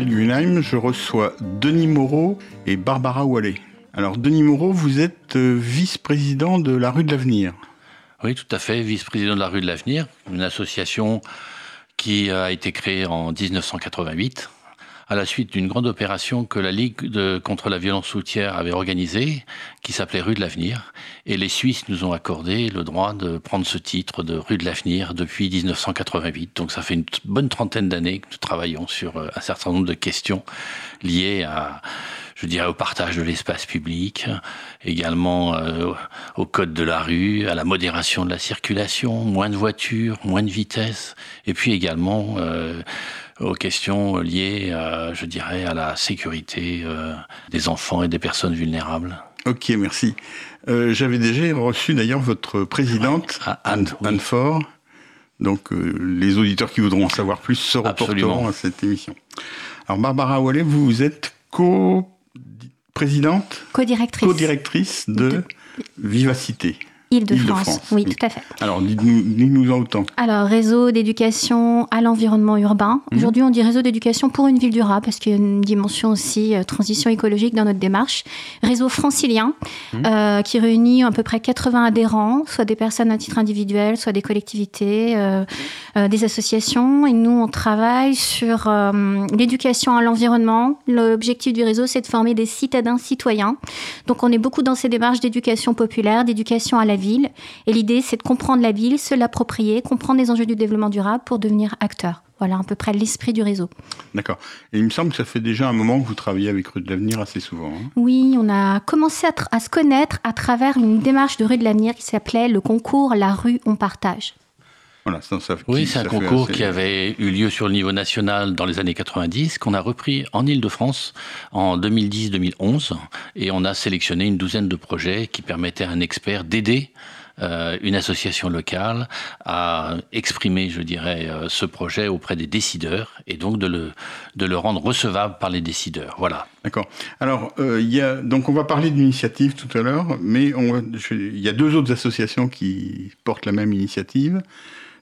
Je reçois Denis Moreau et Barbara Wallet. Alors, Denis Moreau, vous êtes euh, vice-président de la rue de l'Avenir. Oui, tout à fait, vice-président de la rue de l'Avenir, une association qui a été créée en 1988 à la suite d'une grande opération que la Ligue de, contre la violence routière avait organisée, qui s'appelait Rue de l'Avenir. Et les Suisses nous ont accordé le droit de prendre ce titre de Rue de l'Avenir depuis 1988. Donc ça fait une bonne trentaine d'années que nous travaillons sur euh, un certain nombre de questions liées à je dirais au partage de l'espace public, également euh, au code de la rue, à la modération de la circulation, moins de voitures, moins de vitesse, et puis également euh, aux questions liées, à, je dirais, à la sécurité euh, des enfants et des personnes vulnérables. Ok, merci. Euh, j'avais déjà reçu d'ailleurs votre présidente, ah, Anne, Anne, Fort. Donc euh, les auditeurs qui voudront en savoir plus se reporteront à cette émission. Alors Barbara Wallet, vous êtes co-présidente Co-directrice. Co-directrice de Vivacité. Île-de-France, oui, tout à fait. Alors, dites-nous en autant. Alors, réseau d'éducation à l'environnement urbain. Mhm. Aujourd'hui, on dit réseau d'éducation pour une ville durable, parce qu'il y a une dimension aussi euh, transition écologique dans notre démarche. Réseau francilien, mhm. euh, qui réunit à peu près 80 adhérents, soit des personnes à titre individuel, soit des collectivités, euh, des associations. Et nous, on travaille sur l'éducation à l'environnement. L'objectif du réseau, c'est de former des citadins citoyens. Donc, on est beaucoup dans ces démarches d'éducation populaire, d'éducation à la ville. Et l'idée, c'est de comprendre la ville, se l'approprier, comprendre les enjeux du développement durable pour devenir acteur. Voilà à peu près l'esprit du réseau. D'accord. Et il me semble que ça fait déjà un moment que vous travaillez avec Rue de l'Avenir assez souvent. Hein. oui, on a commencé à, se connaître à travers une démarche de Rue de l'Avenir qui s'appelait le concours La rue, on partage. Voilà, ça, oui, c'est un concours qui avait eu lieu sur le niveau national dans les années 90, qu'on a repris en Ile-de-France en 2010-2011, et on a sélectionné une douzaine de projets qui permettaient à un expert d'aider euh, une association locale à exprimer, je dirais, euh, ce projet auprès des décideurs et donc de le, de le rendre recevable par les décideurs. Voilà. D'accord. Alors, euh, il y a, donc on va parler d'initiative tout à l'heure, mais il y a deux autres associations qui portent la même initiative.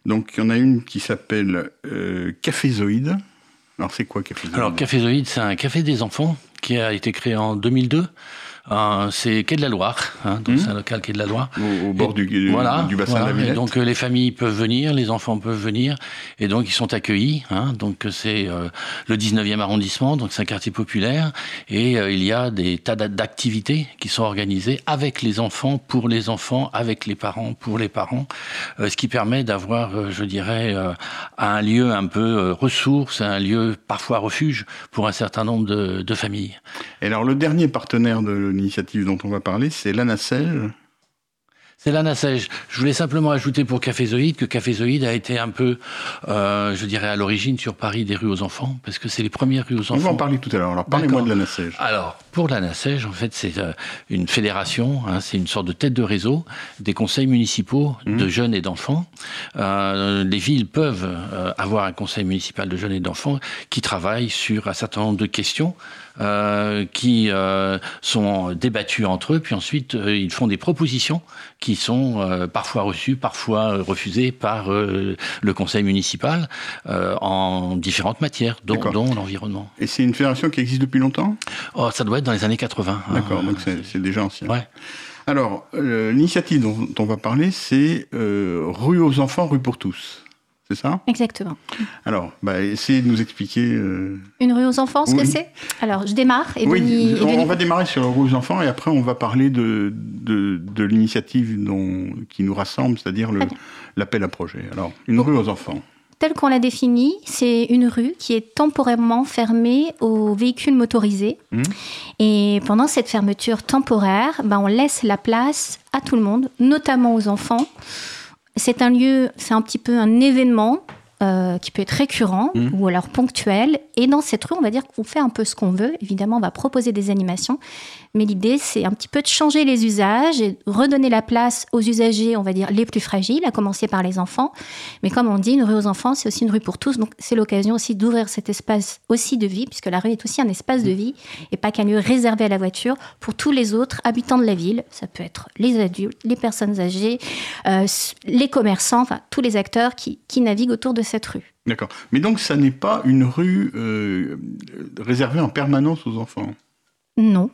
Donc il y en a une qui s'appelle euh, Cafézoïde. Alors c'est quoi Cafézoïde? Alors Cafézoïde, c'est un café des enfants qui a été créé en 2002 euh, c'est Quai de la Loire, hein, donc hmm. c'est un local Quai de la Loire. Au, bord du, du, bassin de la Villette. donc euh, les familles peuvent venir, les enfants peuvent venir, et donc ils sont accueillis. Hein, donc c'est euh, le 19e arrondissement, donc c'est un quartier populaire, et il y a des tas d'activités qui sont organisées avec les enfants, pour les enfants, avec les parents, pour les parents, ce qui permet d'avoir, je dirais, un lieu un peu ressource, un lieu parfois refuge pour un certain nombre de, de familles. Et alors le dernier partenaire de l'initiative dont on va parler, c'est l'ANACEL. C'est l'ANACEJ. Je voulais simplement ajouter pour Cafézoïde que Cafézoïde a été un peu, euh, je dirais, à l'origine sur Paris des rues aux enfants, parce que c'est les premières rues aux enfants. On va en parler tout à l'heure. Alors parlez-moi de l'ANACEJ. Alors, pour l'ANACEJ, en fait, c'est euh, une fédération, hein, c'est une sorte de tête de réseau des conseils municipaux de mmh. jeunes et d'enfants. Euh, les villes peuvent avoir un conseil municipal de jeunes et d'enfants qui travaille sur un certain nombre de questions qui euh, sont débattus entre eux, puis ensuite euh, ils font des propositions qui sont parfois reçues, parfois refusées par le conseil municipal en différentes matières, dont, dont l'environnement. Et c'est une fédération qui existe depuis longtemps? Oh, Ça doit être dans les années 80. Hein. D'accord, donc c'est déjà ancien. Ouais. Alors, l'initiative dont, dont, on va parler, c'est Rue aux enfants, rue pour tous c'est ça? Exactement. Alors, bah, essayez de nous expliquer. Euh, Une rue aux enfants, ce que c'est? Alors, je démarre. Et oui, on, va démarrer sur la rue aux enfants et après, on va parler de, de, l'initiative qui nous rassemble, c'est-à-dire l'appel à projet. Alors, une rue aux enfants. Telle qu'on l'a définie, c'est une rue qui est temporairement fermée aux véhicules motorisés. Mmh. Et pendant cette fermeture temporaire, bah, on laisse la place à tout le monde, notamment aux enfants c'est un lieu, c'est un petit peu un événement euh, qui peut être récurrent mmh. ou alors ponctuel. Et dans cette rue, on va dire qu'on fait un peu ce qu'on veut. Évidemment, on va proposer des animations, mais l'idée, c'est un petit peu de changer les usages et redonner la place aux usagers, on va dire, les plus fragiles, à commencer par les enfants. Mais comme on dit, une rue aux enfants, c'est aussi une rue pour tous. Donc, c'est l'occasion aussi d'ouvrir cet espace aussi de vie, puisque la rue est aussi un espace de vie et pas qu'un lieu réservé à la voiture pour tous les autres habitants de la ville. Ça peut être les adultes, les personnes âgées, euh, les commerçants, enfin, tous les acteurs qui, qui naviguent autour de cette rue. D'accord. Mais donc, ça n'est pas une rue euh, réservée en permanence aux enfants? Non.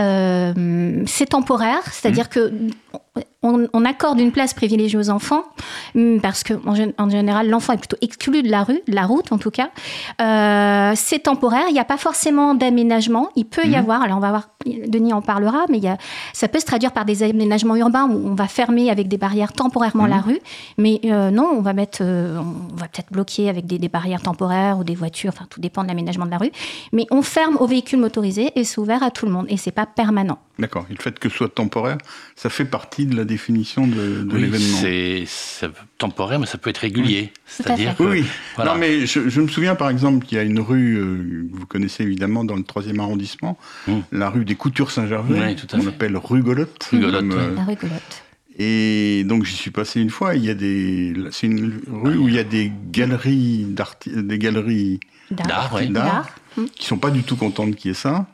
Euh, c'est temporaire, c'est-à-dire mmh. que on, accorde une place privilégiée aux enfants mm, parce que en, général l'enfant est plutôt exclu de la rue, de la route en tout cas. Euh, c'est temporaire, il n'y a pas forcément d'aménagement. Il peut y mhm. avoir, alors on va voir, Denis en parlera, mais il y a, ça peut se traduire par des aménagements urbains où on va fermer avec des barrières temporairement la mhm. rue. Mais euh, non, on va mettre, euh, on va peut-être bloquer avec des, des, barrières temporaires ou des voitures. Enfin, tout dépend de l'aménagement de la rue. Mais on ferme aux véhicules motorisés et c'est ouvert à tout le monde et c'est pas permanent. D'accord. Et le fait que ce soit temporaire, ça fait partie de la définition de, de l'événement. C'est temporaire, mais ça peut être régulier. C'est-à-dire Oui, non, mais je, me souviens par exemple qu'il y a une rue, euh, que vous connaissez évidemment dans le 3e arrondissement, hmm. la rue des Coutures Saint-Gervais, qu'on appelle rue Golotte. Rue Golotte, euh, La rue Golotte. Et donc j'y suis passé une fois. Il y a des, c'est une rue où il y a des galeries d'art, des galeries d'art, qui qui sont pas du tout contentes qu'il y ait ça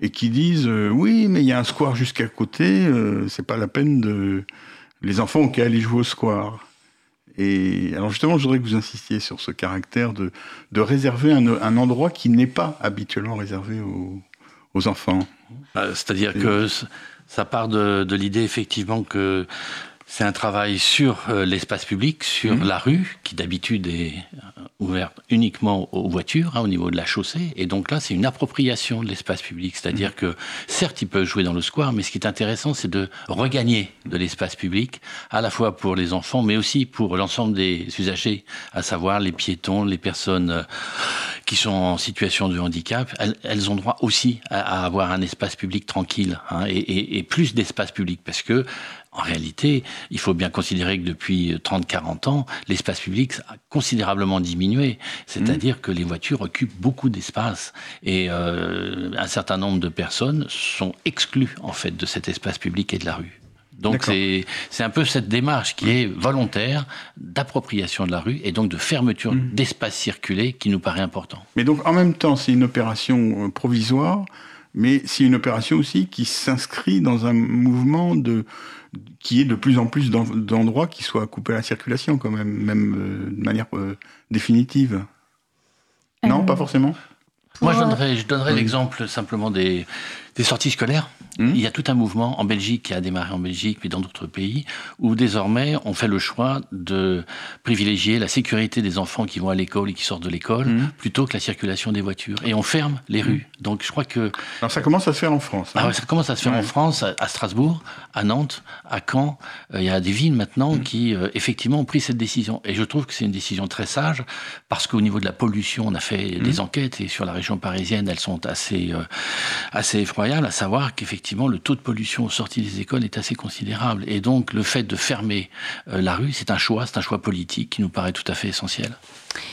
et qui disent euh, oui, mais il y a un square jusqu'à côté, euh, c'est pas la peine de. Les enfants ont qu'à aller jouer au square. Et alors justement, je voudrais que vous insistiez sur ce caractère de, de réserver un, un endroit qui n'est pas habituellement réservé aux, aux enfants. Euh, c'est-à-dire que ça part de, de l'idée effectivement que c'est un travail sur euh, l'espace public, sur mmh. la rue, qui d'habitude est euh, ouverte uniquement aux voitures, hein, au niveau de la chaussée. Et donc là, c'est une appropriation de l'espace public. C'est-à-dire mmh. que, certes, ils peuvent jouer dans le square, mais ce qui est intéressant, c'est de regagner de l'espace public, à la fois pour les enfants, mais aussi pour l'ensemble des usagers, à savoir les piétons, les personnes euh, qui sont en situation de handicap. Elles, ont droit aussi à, avoir un espace public tranquille hein, et, et plus d'espace public, parce que en réalité, il faut bien considérer que depuis 30-40 ans, l'espace public a considérablement diminué. C'est-à-dire que les voitures occupent beaucoup d'espace et euh, un certain nombre de personnes sont exclues en fait de cet espace public et de la rue. Donc c'est un peu cette démarche qui est volontaire d'appropriation de la rue et donc de fermeture mmh. d'espace circulé qui nous paraît important. Mais donc en même temps, c'est une opération euh, provisoire, mais c'est une opération aussi qui s'inscrit dans un mouvement de qui est de plus en plus d'endroits qui soient coupés à la circulation, quand même, même euh, de manière euh, définitive. Non, pas forcément. Moi, je donnerais, je donnerais l'exemple simplement des, des sorties scolaires. Hmm. Il y a tout un mouvement en Belgique qui a démarré en Belgique, puis dans d'autres pays, où désormais on fait le choix de privilégier la sécurité des enfants qui vont à l'école et qui sortent de l'école, hmm. plutôt que la circulation des voitures. Et on ferme les hmm. rues. Donc je crois que... Alors ça commence à se faire en France. Hein. Ah ça commence à se faire en France, à, Strasbourg, à Nantes, à Caen. Euh, il y a des villes maintenant qui, euh, effectivement, ont pris cette décision. Et je trouve que c'est une décision très sage, parce qu'au niveau de la pollution, on a fait des enquêtes, et sur la région parisienne, elles sont assez, euh, assez à savoir qu'effectivement, effectivement, le taux de pollution aux sorties des écoles est assez considérable. Et donc, le fait de fermer euh, la rue, c'est un choix, c'est un choix politique qui nous paraît tout à fait essentiel.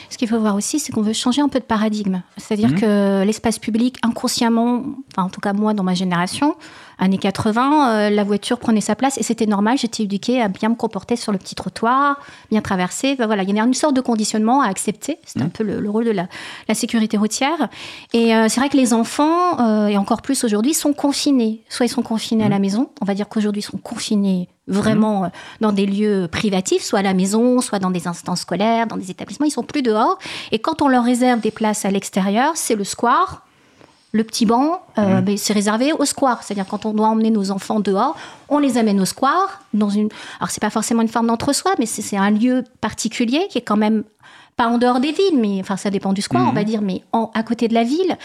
Ce qu'il faut voir aussi, c'est qu'on veut changer un peu de paradigme. C'est-à-dire mmh. que l'espace public, inconsciemment, enfin, en tout cas moi dans ma génération, années 80, euh, la voiture prenait sa place et c'était normal. J'étais éduquée à bien me comporter sur le petit trottoir, bien traverser. voilà, il y a une sorte de conditionnement à accepter. C'est un mmh. peu le, rôle de la, sécurité routière. Et euh, c'est vrai que les enfants, euh, et encore plus aujourd'hui, sont confinés. Soit ils sont confinés à la mmh. maison. On va dire qu'aujourd'hui, ils sont confinés vraiment mmh. dans des lieux privatifs, soit à la maison, soit dans des instances scolaires, dans des établissements. Ils sont plus dehors. Et quand on leur réserve des places à l'extérieur, c'est le square le petit banc, euh, mhm. c'est réservé au square. C'est-à-dire quand on doit emmener nos enfants dehors, on les amène au square. Dans une... Alors c'est pas forcément une forme d'entre-soi, mais c'est un lieu particulier qui est quand même pas en dehors des villes, mais enfin ça dépend du square, on va mhm. dire, mais à côté de la ville.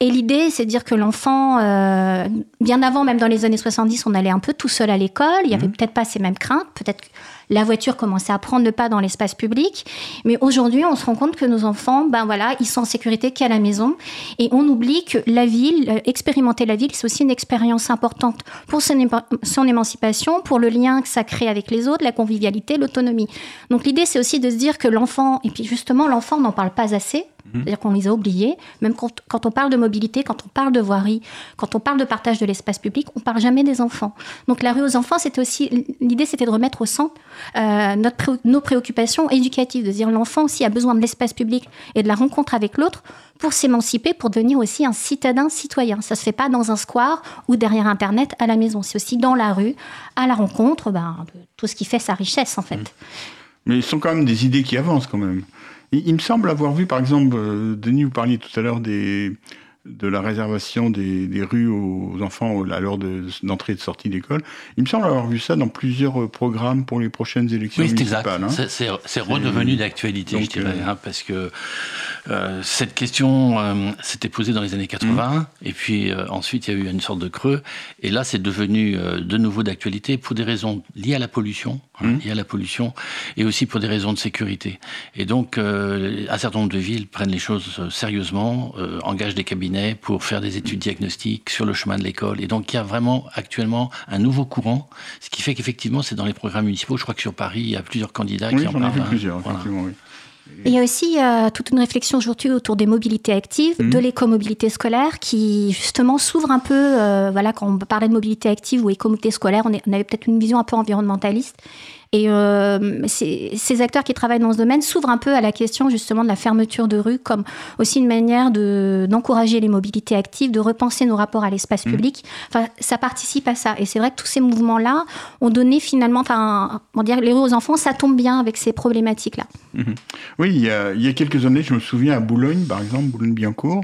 Et l'idée, c'est de dire que l'enfant, euh, bien avant, même dans les années 70, on allait un peu tout seul à l'école. Il y avait mhm. peut-être pas ces mêmes craintes. Peut-être la voiture commençait à prendre le pas dans l'espace public. Mais aujourd'hui, on se rend compte que nos enfants, ben voilà, ils sont en sécurité qu'à la maison. Et on oublie que la ville, euh, expérimenter la ville, c'est aussi une expérience importante pour son, son émancipation, pour le lien que ça crée avec les autres, la convivialité, l'autonomie. Donc l'idée, c'est aussi de se dire que l'enfant, et puis justement, l'enfant n'en parle pas assez. Mhm. C'est-à-dire qu'on les a oubliés. Même quand, quand, on parle de mobilité, quand on parle de voirie, quand on parle de partage de l'espace public, on parle jamais des enfants. Donc la rue aux enfants, c'était aussi l'idée, c'était de remettre au centre euh, notre, nos préoccupations éducatives, de dire l'enfant aussi a besoin de l'espace public et de la rencontre avec l'autre pour s'émanciper, pour devenir aussi un citadin citoyen. Ça se fait pas dans un square ou derrière Internet à la maison. C'est aussi dans la rue, à la rencontre, ben, de tout ce qui fait sa richesse en fait. Mais ce sont quand même des idées qui avancent quand même. Il, me semble avoir vu, par exemple, Denis, vous parliez tout à l'heure des, de la réservation des, des, rues aux enfants à l'heure d'entrée et de sortie d'école. Il me semble avoir vu ça dans plusieurs euh, programmes pour les prochaines élections oui, municipales. Exact. Hein. C'est redevenu d'actualité, je dirais, euh, hein, parce que euh, cette question euh, s'était posée dans les années 80, mmh. et puis euh, ensuite il y a eu une sorte de creux, et là c'est devenu de nouveau d'actualité pour des raisons liées à la pollution, hein, mmh. liées à la pollution, et aussi pour des raisons de sécurité. Et donc un certain nombre de villes prennent les choses sérieusement, engagent des cabinets pour faire des études diagnostiques sur le chemin de l'école. Et donc, il y a vraiment actuellement un nouveau courant, ce qui fait qu'effectivement, c'est dans les programmes municipaux. Je crois que sur Paris, il y a plusieurs candidats qui en parlent. Vu hein. plusieurs, effectivement, oui. Il y a aussi euh, toute une réflexion aujourd'hui autour des mobilités actives, de mhm. l'écomobilité scolaire, qui justement s'ouvre un peu. Euh, voilà, quand on parlait de mobilité active ou écomobilité scolaire, on, on avait peut-être une vision un peu environnementaliste. Et euh, ces acteurs qui travaillent dans ce domaine s'ouvrent un peu à la question justement de la fermeture de rue comme aussi une manière d'encourager les mobilités actives, de repenser nos rapports à l'espace mmh. public. Enfin, ça participe à ça. Et c'est vrai que tous ces mouvements-là ont donné finalement, enfin, on dire, les rues aux enfants, ça tombe bien avec ces problématiques-là. Mmh. Oui, il y, a, il y, a, quelques années, je me souviens à Boulogne, par exemple, Boulogne-Billancourt,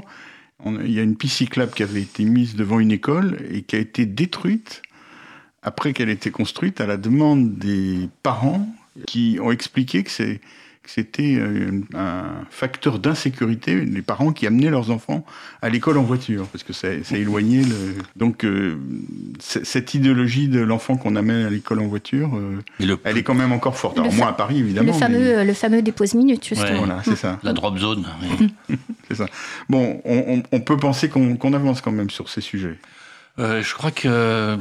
il y a une piste cyclable qui avait été mise devant une école et qui a été détruite après qu'elle ait été construite, à la demande des parents qui ont expliqué que c'est c'était euh, un facteur d'insécurité, les parents qui amenaient leurs enfants à l'école en voiture, parce que ça, ça éloignait le... Donc, euh, cette idéologie de l'enfant qu'on amène à l'école en voiture, euh, elle est quand même encore forte. Alors, moi, à Paris, évidemment. Le fameux, le fameux dépose minutes, justement. voilà, c'est ça. La drop zone. c'est ça. Bon, on, on, peut penser qu'on avance quand même sur ces sujets. je crois que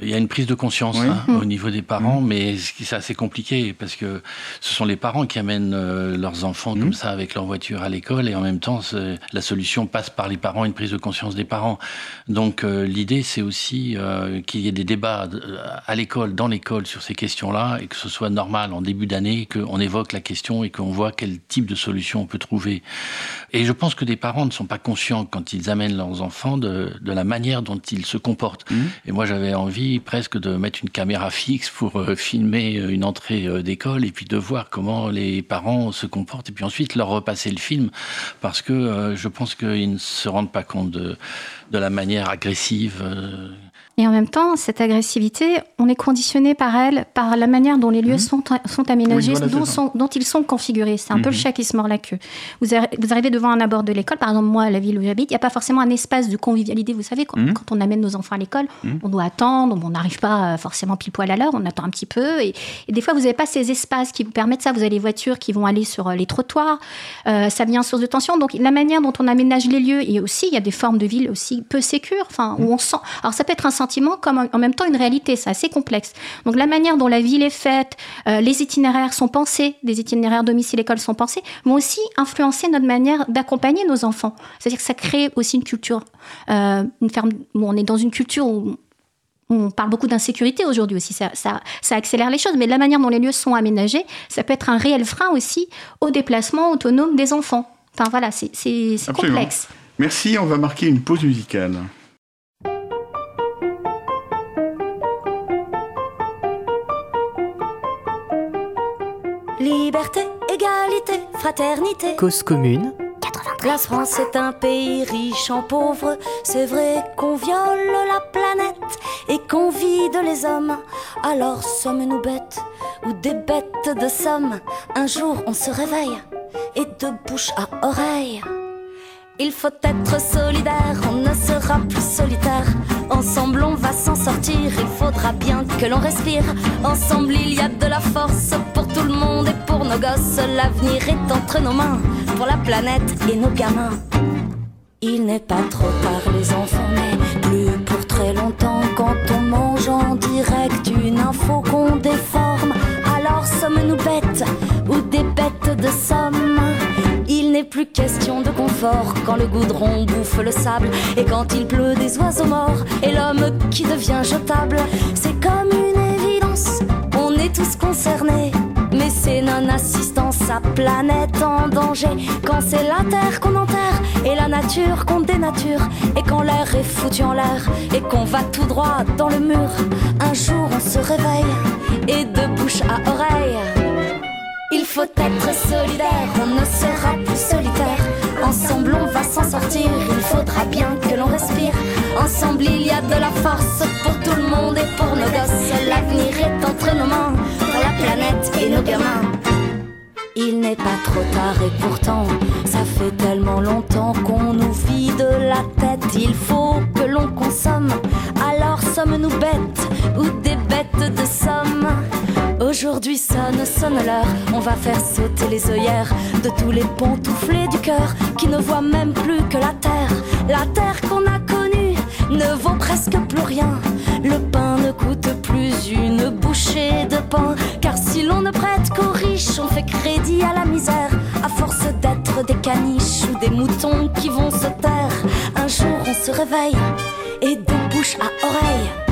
il y a une prise de conscience hein, mmh. au niveau des parents, mmh. mais c'est assez compliqué parce que ce sont les parents qui amènent euh, leurs enfants comme mmh. ça avec leur voiture à l'école et en même temps la solution passe par les parents, une prise de conscience des parents. Donc euh, l'idée c'est aussi euh, qu'il y ait des débats à l'école, dans l'école sur ces questions-là et que ce soit normal en début d'année qu'on évoque la question et qu'on voit quel type de solution on peut trouver. Et je pense que des parents ne sont pas conscients quand ils amènent leurs enfants de, de la manière dont ils se comportent. Et moi j'avais envie presque de mettre une caméra fixe pour euh, filmer euh, une entrée euh, d'école et puis de voir comment les parents se comportent et puis ensuite leur repasser le film parce que je pense qu'ils ne se rendent pas compte de, de la manière agressive et en même temps, cette agressivité, on est conditionné par elle, par la manière dont les lieux mhm. sont, sont aménagés, dont, sont, dont, ils sont configurés. C'est un peu le mhm. chat qui se mord la queue. Vous, vous arrivez devant un abord de l'école, par exemple, moi, à la ville où j'habite, il n'y a pas forcément un espace de convivialité. Vous savez, quand, mhm. on amène nos enfants à l'école, on doit attendre, on n'arrive pas euh, forcément pile poil à l'heure, on attend un petit peu. Et, des fois, vous n'avez pas ces espaces qui vous permettent ça. Vous avez les voitures qui vont aller sur euh, les trottoirs. Euh, ça devient source de tension. Donc, la manière dont on aménage les lieux, et aussi, il y a des formes de ville aussi peu sécures, enfin, où on sent. Alors, ça peut être un sentiment comme en même temps une réalité, c'est assez complexe. Donc la manière dont la ville est faite, euh, les itinéraires sont pensés, des itinéraires domicile-école sont pensés, vont aussi influencer notre manière d'accompagner nos enfants. C'est-à-dire que ça crée aussi une culture, euh, une ferme où on est dans une culture où on parle beaucoup d'insécurité aujourd'hui aussi, ça, ça, ça, accélère les choses, mais la manière dont les lieux sont aménagés, ça peut être un réel frein aussi au déplacement autonome des enfants. Enfin voilà, c'est complexe. Merci, on va marquer une pause musicale. Liberté, égalité, fraternité. Cause commune. La France est un pays riche en pauvres. C'est vrai qu'on viole la planète et qu'on vide les hommes. Alors sommes-nous bêtes ou des bêtes de somme? Un jour on se réveille et de bouche à oreille. Il faut être solidaire, on ne sera plus solitaire. Ensemble on va s'en sortir, il faudra bien que l'on respire. Ensemble il y a de la force pour tout le monde et pour nos gosses. L'avenir est entre nos mains, pour la planète et nos gamins. Il n'est pas trop tard les enfants, mais plus pour très longtemps quand on mange en direct une info qu'on déforme. Alors sommes-nous bêtes ou des bêtes de somme? N'est plus question de confort quand le goudron bouffe le sable et quand il pleut des oiseaux morts et l'homme qui devient jetable. C'est comme une évidence, on est tous concernés. Mais c'est non-assistance à planète en danger. Quand c'est la terre qu'on enterre et la nature qu'on dénature. Et quand l'air est foutu en l'air et qu'on va tout droit dans le mur. Un jour on se réveille et de bouche à oreille faut être solidaire, on ne sera plus solitaire. Ensemble on va s'en sortir, il faudra bien que l'on respire. Ensemble il y a de la force pour tout le monde et pour nos gosses. L'avenir est entre nos mains, pour la planète et nos gamins. Il n'est pas trop tard et pourtant, ça fait tellement longtemps qu'on nous vide la tête. Il faut que l'on consomme. Alors sommes-nous bêtes ou des bêtes de somme? Aujourd'hui sonne, sonne l'heure. On va faire sauter les œillères de tous les pantouflés du cœur qui ne voient même plus que la terre. La terre qu'on a connue ne vaut presque plus rien. Le pain ne coûte plus une bouchée de pain. Car si l'on ne prête qu'aux riches, on fait crédit à la misère. À force d'être des caniches ou des moutons qui vont se taire, un jour on se réveille et de bouche à oreille.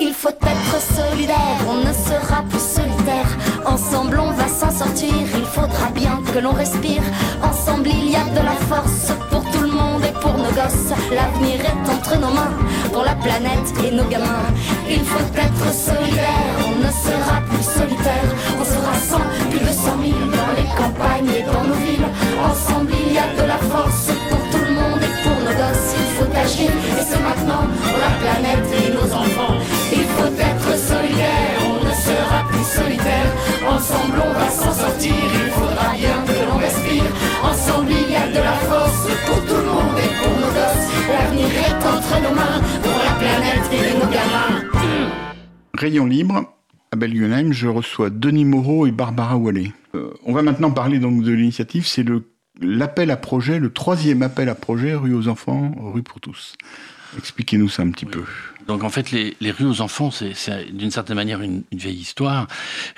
Il faut être solidaire, on ne sera plus solitaire. Ensemble on va s'en sortir, il faudra bien que l'on respire. Ensemble il y a de la force pour tout le monde et pour nos gosses. L'avenir est entre nos mains, pour la planète et nos gamins. Il faut être solidaire, on ne sera plus solitaire. On sera cent, plus de cent mille dans les campagnes et dans nos villes. Ensemble il y a de la force pour tout le monde et pour nos gosses. Il faut agir et c'est maintenant pour la planète et nos enfants. Rayon libre, à Belguenheim, je reçois Denis Moreau et Barbara Wallet. Euh, on va maintenant parler donc de l'initiative, c'est l'appel à projet, le troisième appel à projet Rue aux enfants, Rue pour tous. Expliquez-nous ça un petit peu. Donc en fait, les, les rues aux enfants, c'est d'une certaine manière une, une, vieille histoire.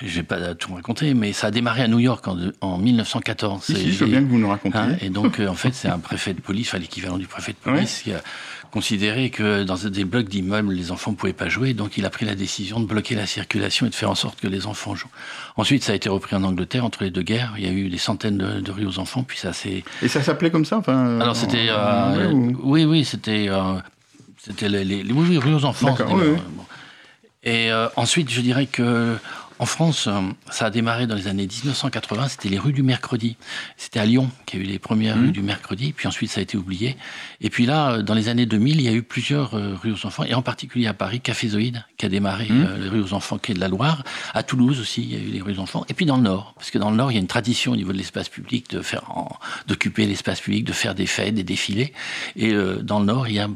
Je vais pas tout raconter, mais ça a démarré à New York en, en 1914. Si, si, je veux bien que vous nous racontiez. Hein, et donc euh, en fait, c'est un préfet de police, enfin l'équivalent du préfet de police, ouais. qui a considéré que dans des blocs d'immeubles, les enfants ne pouvaient pas jouer. Donc il a pris la décision de bloquer la circulation et de faire en sorte que les enfants jouent. Ensuite, ça a été repris en Angleterre entre les deux guerres. Il y a eu des centaines de, de rues aux enfants, puis ça s'est. Et ça s'appelait comme ça, enfin. Alors c'était. Euh, ou... Oui, oui, c'était. Euh, c'était les, les, les, oui, rues aux enfants. Oui, oui. Bon. Et euh, ensuite, je dirais que en France, ça a démarré dans les années 1980. C'était les rues du mercredi. C'était à Lyon qu'il y a eu les premières mmh. rues du mercredi. Puis ensuite, ça a été oublié. Et puis là, dans les années 2000, il y a eu plusieurs euh, rues aux enfants. Et en particulier à Paris, Cafézoïde, qui a démarré mmh. euh, les rues aux enfants, qui est de la Loire. À Toulouse aussi, il y a eu les rues aux enfants. Et puis dans le Nord, parce que dans le Nord, il y a une tradition au niveau de l'espace public de faire, d'occuper l'espace public, de faire des fêtes, des défilés. Et euh, dans le Nord, il y a,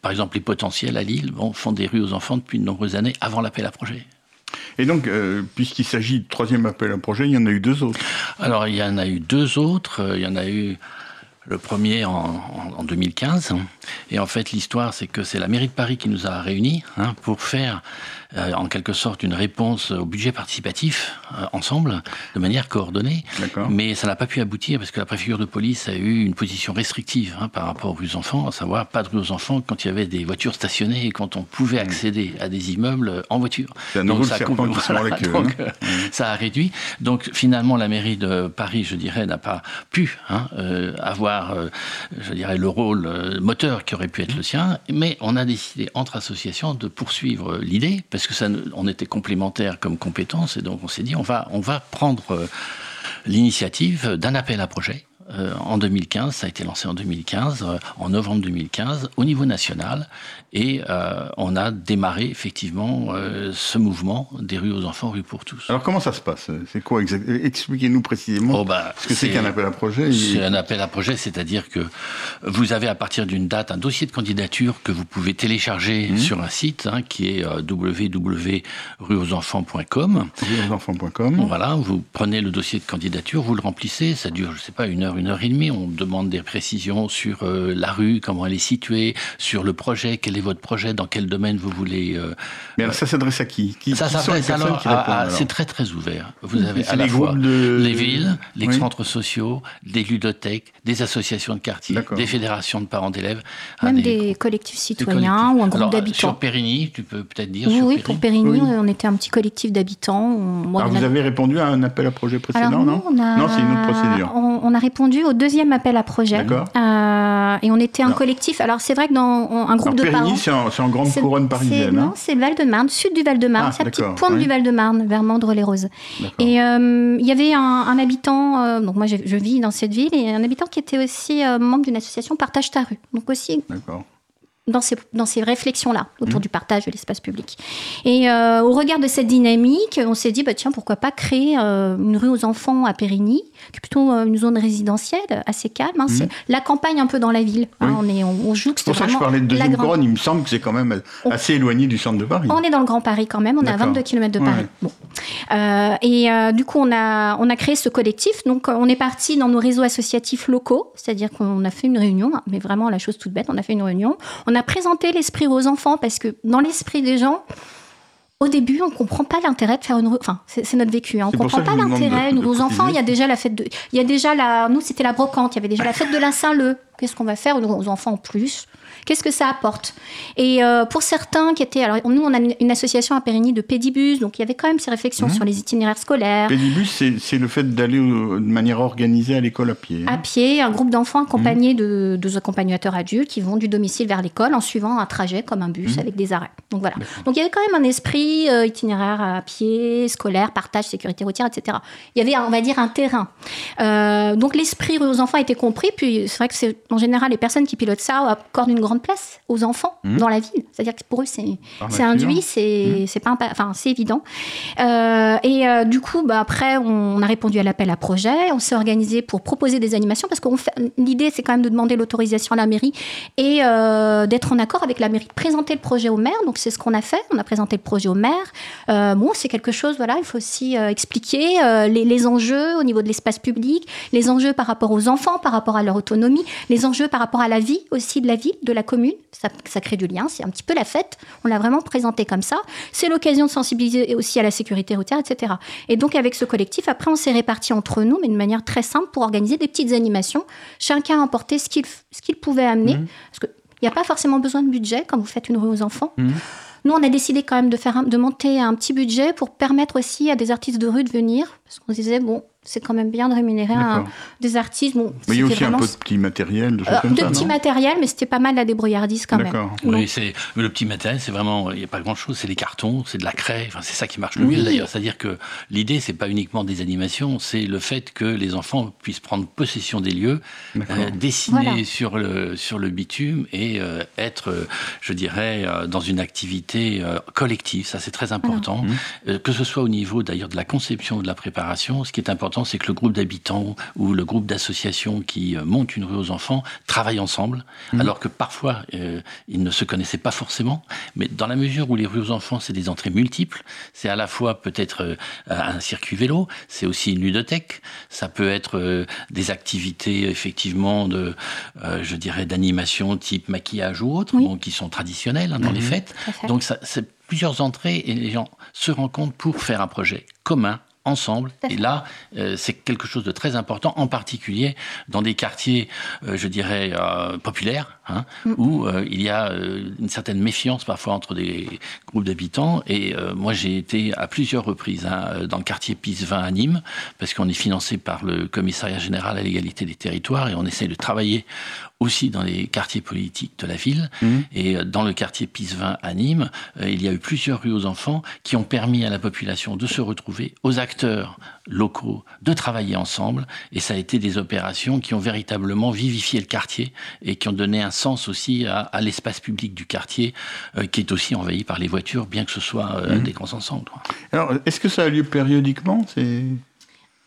par exemple, les potentiels à Lille, bon, font des rues aux enfants depuis de nombreuses années avant l'appel à projet. Et donc, euh, puisqu'il s'agit de troisième appel à projet, il y en a eu deux autres. Alors, il y en a eu deux autres. Il y en a eu le premier en 2015. Et en fait, l'histoire, c'est que c'est la mairie de Paris qui nous a réunis hein, pour faire euh, en quelque sorte une réponse au budget participatif euh, ensemble, de manière coordonnée. Mais ça n'a pas pu aboutir parce que la préfecture de police a eu une position restrictive hein, par rapport aux enfants, à savoir pas de rues aux enfants quand il y avait des voitures stationnées et quand on pouvait accéder à des immeubles en voiture. Donc, ça, coupe, voilà, queue, donc hein. ça a réduit. Donc finalement, la mairie de Paris, je dirais, n'a pas pu hein, euh, avoir, euh, je dirais, le rôle euh, moteur qui aurait pu être le sien. Mais on a décidé entre associations de poursuivre l'idée parce que ça, on était complémentaires comme compétences et donc on s'est dit on va, on va prendre euh, l'initiative d'un appel à projet. Euh, en 2015, ça a été lancé en 2015, euh, en novembre 2015, au niveau national, et euh, on a démarré effectivement ce mouvement des rues aux enfants, rues pour tous. Alors comment ça se passe? C'est quoi exactement Expliquez-nous précisément oh bah, ce que c'est qu'un appel à projet. C'est un appel à projet, c'est-à-dire que vous avez à partir d'une date un dossier de candidature que vous pouvez télécharger mmh. sur un site hein, qui est www.rueauxenfants.com. Rueauxenfants.com. Voilà, vous prenez le dossier de candidature, vous le remplissez, ça dure, je sais pas, une heure, une heure et demie. On demande des précisions sur euh, la rue, comment elle est située, sur le projet, quel est votre projet, dans quel domaine vous voulez. Euh, Mais alors, ça s'adresse à qui, qui Ça s'adresse alors, à, à c'est très très ouvert. Vous avez à la les fois de... les villes, les oui. centres sociaux, des ludothèques, des associations de quartier, des fédérations de parents d'élèves, même des, des, collectifs citoyens ou un groupe d'habitants. Sur Périgny, tu peux peut-être dire. Oui, sur oui Périgny. pour Périgny, oui. on était un petit collectif d'habitants. Alors vous a... avez répondu à un appel à projet précédent, alors, non? on a... Non, c'est une autre procédure. On, on a répondu répondu au deuxième appel à projet. Euh, et on était un collectif. Alors c'est vrai que dans un groupe de Périgny, c'est en, grande couronne parisienne. Non, hein. c'est le Val-de-Marne, sud du Val-de-Marne. Ah, c'est la petite pointe du Val-de-Marne, vers Mandre-les-Roses. Et euh, il y avait un, habitant, euh, donc moi je, je, vis dans cette ville, et un habitant qui était aussi membre d'une association Partage ta rue. Donc aussi dans ces, dans ces réflexions-là autour mmh. du partage de l'espace public. Et euh, au regard de cette dynamique, on s'est dit, bah, tiens, pourquoi pas créer euh, une rue aux enfants à Périgny, qui est plutôt euh, une zone résidentielle assez calme. Hein. C'est mmh. la campagne un peu bon. on, est, on, on joue C'est pour ça que je parlais de deuxième couronne, il me semble que c'est quand même assez éloigné du centre de Paris. On est dans le Grand Paris quand même, on est à 22 km de Paris. Bon. et du coup, on a, on a créé ce collectif. Donc, on est parti dans nos réseaux associatifs locaux, c'est-à-dire qu'on a fait une réunion, mais vraiment la chose toute bête, on a fait une réunion. On a présenter l'esprit aux enfants parce que dans l'esprit des gens, au début, on ne comprend pas l'intérêt de faire une. Enfin, c'est notre vécu. Hein. On ne comprend pas l'intérêt. Aux enfants, il y a déjà la fête de. Il y a déjà la. Nous, c'était la brocante. Il y avait déjà la fête de la Saint-Leu. Qu'est-ce qu'on va faire? Aux enfants en plus Qu'est-ce que ça apporte? Et euh, pour certains qui étaient, alors nous on a une, association à Périgny de pédibus, donc il y avait quand même ces réflexions mmh. sur les itinéraires scolaires. Pédibus, c'est le fait d'aller de manière organisée à l'école à pied. Hein? À pied, un groupe d'enfants accompagnés mmh. de deux accompagnateurs adultes qui vont du domicile vers l'école en suivant un trajet comme un bus mmh. avec des arrêts. Donc voilà. Donc il y avait quand même un esprit euh, itinéraire à pied, scolaire, partage, sécurité routière, etc. Il y avait, on va dire, un terrain. Euh, donc l'esprit aux enfants a été compris. Puis c'est vrai que c'est en général les personnes qui pilotent ça accordent une grande place aux enfants mmh. dans la ville. C'est-à-dire que pour eux, c'est induit, c'est mmh. pas enfin, c'est évident. Euh, et euh, du coup, bah, après, on a répondu à l'appel à projet, on s'est organisé pour proposer des animations parce que l'idée, c'est quand même de demander l'autorisation à la mairie et euh, d'être en accord avec la mairie, de présenter le projet au maire. Donc, c'est ce qu'on a fait. On a présenté le projet au maire. bon, c'est quelque chose, voilà, il faut aussi expliquer les, les enjeux au niveau de l'espace public, les enjeux par rapport aux enfants, par rapport à leur autonomie, les enjeux par rapport à la vie aussi de la ville, de la commune. Ça, crée du lien, c'est un petit peu la fête. On l'a vraiment présenté comme ça. C'est l'occasion de sensibiliser aussi à la sécurité routière, etc. Et donc, avec ce collectif, après, on s'est répartis entre nous, mais de manière très simple pour organiser des petites animations. Chacun a apporté ce qu'il pouvait amener. Mmh. Parce qu'il n'y a pas forcément besoin de budget quand vous faites une rue aux enfants. Mmh. Nous, on a décidé quand même de, faire de monter un petit budget pour permettre aussi à des artistes de rue de venir. Parce qu'on se disait, bon, c'est quand même bien de rémunérer des artistes. Bon, mais il y a aussi un peu de petit matériel, de choses euh, comme de petit matériel, mais c'était pas mal la débrouillardise quand même. Oui, c'est le petit matériel, c'est vraiment, il n'y a pas grand chose, c'est des cartons, c'est de la craie, enfin, c'est ça qui marche le mieux d'ailleurs. C'est-à-dire que l'idée, c'est pas uniquement des animations, c'est le fait que les enfants puissent prendre possession des lieux, euh, dessiner sur, le, sur le bitume et euh, être, je dirais, dans une activité collective. Ça, c'est très important. Mmh. que ce soit au niveau d'ailleurs de la conception ou de la préparation, ce qui est important c'est que le groupe d'habitants ou le groupe d'associations qui euh, montent une rue aux enfants travaillent ensemble, mmh. alors que parfois euh, ils ne se connaissaient pas forcément. Mais dans la mesure où les rues aux enfants, c'est des entrées multiples, c'est à la fois peut-être euh, un circuit vélo, c'est aussi une ludothèque, ça peut être des activités effectivement de, je dirais, d'animation type maquillage ou autre, qui sont traditionnelles hein, dans les mmh. fêtes. Donc ça, c'est plusieurs entrées et les gens se rencontrent pour faire un projet commun ensemble. Et là, euh, c'est quelque chose de très important, en particulier dans des quartiers, euh, je dirais, euh, populaires, hein, mm. où il y a une certaine méfiance parfois entre des groupes d'habitants. Et moi, j'ai été à plusieurs reprises hein, dans le quartier PIS 20 à Nîmes, parce qu'on est financé par le Commissariat général à l'égalité des territoires, et on essaie de travailler aussi dans les quartiers politiques de la ville. Mmh. Et dans le quartier Pisevin à Nîmes, il y a eu plusieurs rues aux enfants qui ont permis à la population de se retrouver, aux acteurs locaux de travailler ensemble. Et ça a été des opérations qui ont véritablement vivifié le quartier et qui ont donné un sens aussi à, l'espace public du quartier, euh, qui est aussi envahi par les voitures, bien que ce soit mmh. des grands ensembles. Alors, est-ce que ça a lieu périodiquement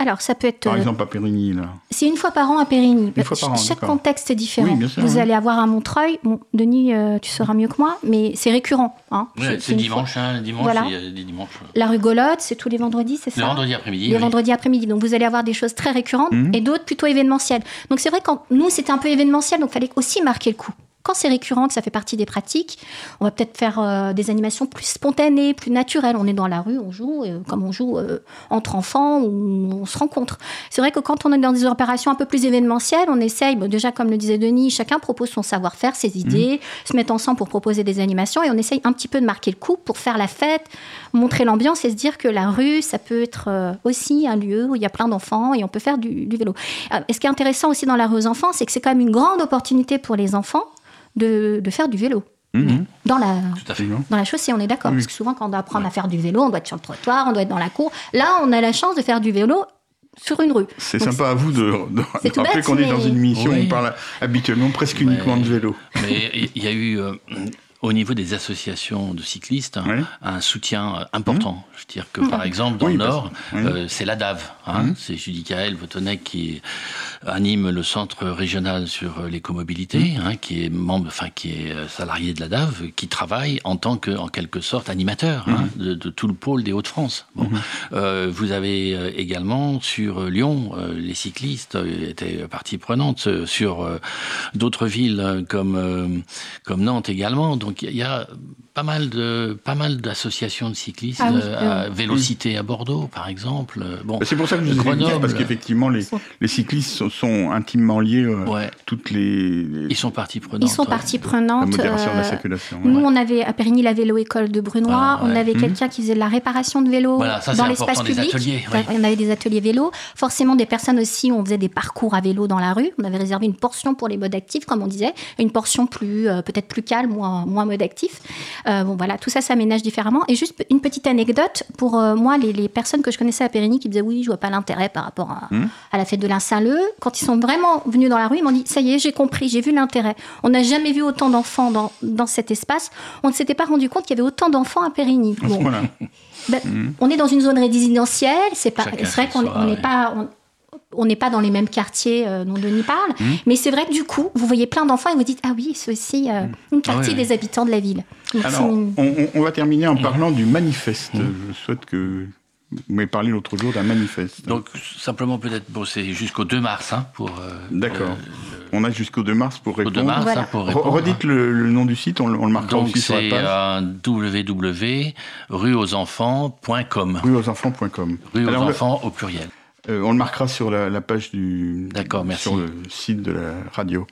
alors, ça peut être. Par euh, exemple, à Périgny, là. C'est une fois par an à Périgny. Une fois par an, Chaque contexte est différent. Vous allez avoir à Montreuil. Bon, Denis, euh, tu sauras mieux que moi, mais c'est récurrent. Hein. c'est dimanche, hein, dimanche, voilà. il y a des dimanches. La rigolote, c'est tous les vendredis, c'est ça Le vendredi après-midi. Le vendredi après-midi. Donc, vous allez avoir des choses très récurrentes mhm. et d'autres plutôt événementielles. Donc, c'est vrai que nous, c'était un peu événementiel, donc il fallait aussi marquer le coup. Quand c'est récurrent, que ça fait partie des pratiques, on va peut-être faire euh, des animations plus spontanées, plus naturelles. On est dans la rue, on joue euh, comme on joue euh, entre enfants ou on se rencontre. C'est vrai que quand on est dans des opérations un peu plus événementielles, on essaye, déjà comme le disait Denis, chacun propose son savoir-faire, ses idées, mmh. se met ensemble pour proposer des animations et on essaye un petit peu de marquer le coup pour faire la fête, montrer l'ambiance et se dire que la rue, ça peut être aussi un lieu où il y a plein d'enfants et on peut faire du, vélo. Et ce qui est intéressant aussi dans la rue aux enfants, c'est que c'est quand même une grande opportunité pour les enfants de, faire du vélo. Mhm. Dans, la, dans la chaussée, on est d'accord. Parce que souvent, quand on doit apprendre à faire du vélo, on doit être sur le trottoir, on doit être dans la cour. Là, on a la chance de faire du vélo sur une rue. C'est sympa à vous de, rappeler qu'on est dans une mission où on parle habituellement presque uniquement de vélo. Mais il y a eu, euh, au niveau des associations de cyclistes, un soutien euh, important. Mmh. Je veux dire que, par exemple, dans le Nord, euh, c'est la DAV. Hein, mmh. C'est Judicaël Votonec qui anime le centre régional sur euh, l'écomobilité, mmh. hein, qui est membre, enfin, qui est salarié de la DAV, qui travaille en tant que, en quelque sorte, animateur hein, de, tout le pôle des Hauts-de-France. Bon. vous avez également sur Lyon, les cyclistes étaient partie prenante, sur d'autres villes comme, comme Nantes également. Donc, donc il y a pas mal de pas mal d'associations de cyclistes, ah euh, à Vélocité à Bordeaux par exemple. Bon, c'est pour ça que je Grenoble, parce qu'effectivement les, les, cyclistes sont, intimement liés. Euh, toutes les, ils sont partie prenante. Ils sont partie prenante. La modération de la euh, circulation. Nous, on avait à Périgny la vélo école de Brunois. on avait mmh. quelqu'un qui faisait de la réparation de vélo dans l'espace public. Ateliers, On avait des ateliers vélo. Forcément, des personnes aussi. On faisait des parcours à vélo dans la rue. On avait réservé une portion pour les modes actifs, comme on disait, une portion plus peut-être plus calme, moins moins mode actif. Euh, bon, voilà, tout ça s'aménage différemment. Et juste une petite anecdote pour euh, moi, les, personnes que je connaissais à Périgny qui disaient oui, je vois pas l'intérêt par rapport hmm. à, la fête de l'Insalleux. Quand ils sont vraiment venus dans la rue, ils m'ont dit ça y est, j'ai compris, j'ai vu l'intérêt. On n'a jamais vu autant d'enfants dans, dans, cet espace. On ne s'était pas rendu compte qu'il y avait autant d'enfants à Périgny. Ben, hmm. On est dans une zone résidentielle, c'est vrai qu'on n'est pas on n'est pas dans les mêmes quartiers euh, dont Denis parle, mmh. mais c'est vrai que du coup, vous voyez plein d'enfants et vous dites ah oui, c'est aussi euh, une partie ah des habitants de la ville. Alors, on, va terminer en parlant du manifeste. Mmh. Je souhaite que vous m'avez parlé l'autre jour d'un manifeste. Donc simplement peut-être, bon, c'est jusqu'au 2 mars hein, pour. Euh, D'accord. on a jusqu'u 2 mars pour répondre. 2 mars hein, pour répondre. Redites le, nom du site, on, le marquera aussi sur la page. C'est www.rueauxenfants.com. Rueauxenfants.com. Rueauxenfants au pluriel. Euh, on le marquera sur la, page du. Sur le site de la radio.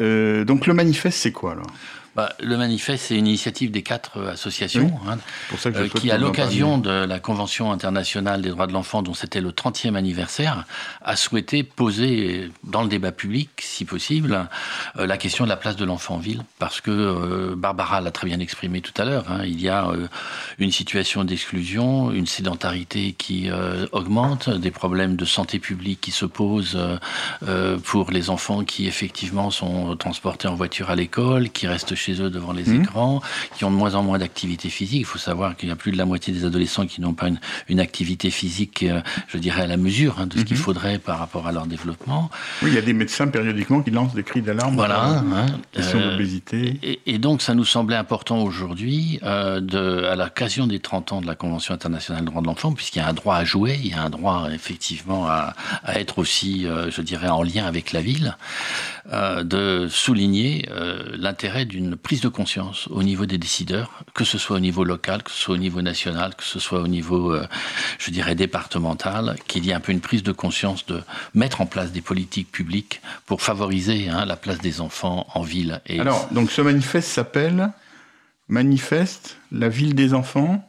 Euh, donc le manifeste, c'est quoi alors? Bah, le manifeste, c'est une initiative des quatre euh, associations hein, euh, qui, à l'occasion de la Convention internationale des droits de l'enfant, dont c'était le 30e anniversaire, a souhaité poser dans le débat public, si possible, euh, la question de la place de l'enfant en ville. Parce que Barbara l'a très bien exprimé tout à l'heure, hein, il y a une situation d'exclusion, une sédentarité qui augmente, des problèmes de santé publique qui se posent pour les enfants qui effectivement sont transportés en voiture à l'école, qui restent chez chez eux devant les mmh. écrans, qui ont de moins en moins d'activité physique. Il faut savoir qu'il y a plus de la moitié des adolescents qui n'ont pas une, activité physique, euh, je dirais, à la mesure hein, de ce qu'il mmh. faudrait par rapport à leur développement. Oui, il y a des médecins périodiquement qui lancent des cris d'alarme. Voilà. Hein, euh, d'obésité. Et, donc, ça nous semblait important aujourd'hui, euh, à l'occasion des 30 ans de la Convention internationale des droits de l'enfant, puisqu'il y a un droit à jouer, il y a un droit effectivement à, à être aussi, je dirais, en lien avec la ville, de souligner l'intérêt d'une prise de conscience au niveau des décideurs, que ce soit au niveau local, que ce soit au niveau national, que ce soit au niveau, euh, je dirais, départemental, qu'il y ait un peu une prise de conscience de mettre en place des politiques publiques pour favoriser hein, la place des enfants en ville. Et Alors, donc ce manifeste s'appelle Manifeste la ville des enfants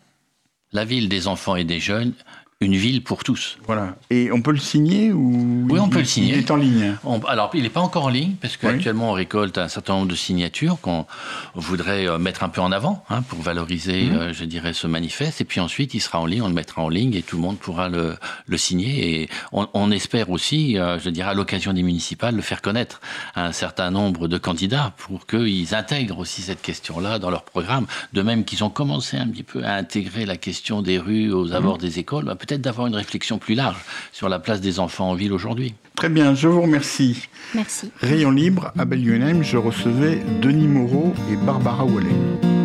La ville des enfants et des jeunes, une ville pour tous. Voilà. Et on peut le signer ou Oui, on peut le signer. Il est en ligne. alors, il n'est pas encore en ligne parce qu'actuellement on récolte un certain nombre de signatures qu'on voudrait euh, mettre un peu en avant hein, pour valoriser, mhm. euh, je dirais, ce manifeste. Et puis ensuite, il sera en ligne, on le mettra en ligne et tout le monde pourra le, le signer. Et on, espère aussi, euh, je dirais, à l'occasion des municipales, le faire connaître à un certain nombre de candidats pour qu'ils intègrent aussi cette question-là dans leur programme. De même qu'ils ont commencé un petit peu à intégrer la question des rues aux abords mhm. des écoles. Bah, peut-être d'avoir une réflexion plus large sur la place des enfants en ville aujourd'hui. Très bien, je vous remercie. Merci. Rayon libre à Belluenheim, je recevais Denis Moreau et Barbara Wallet.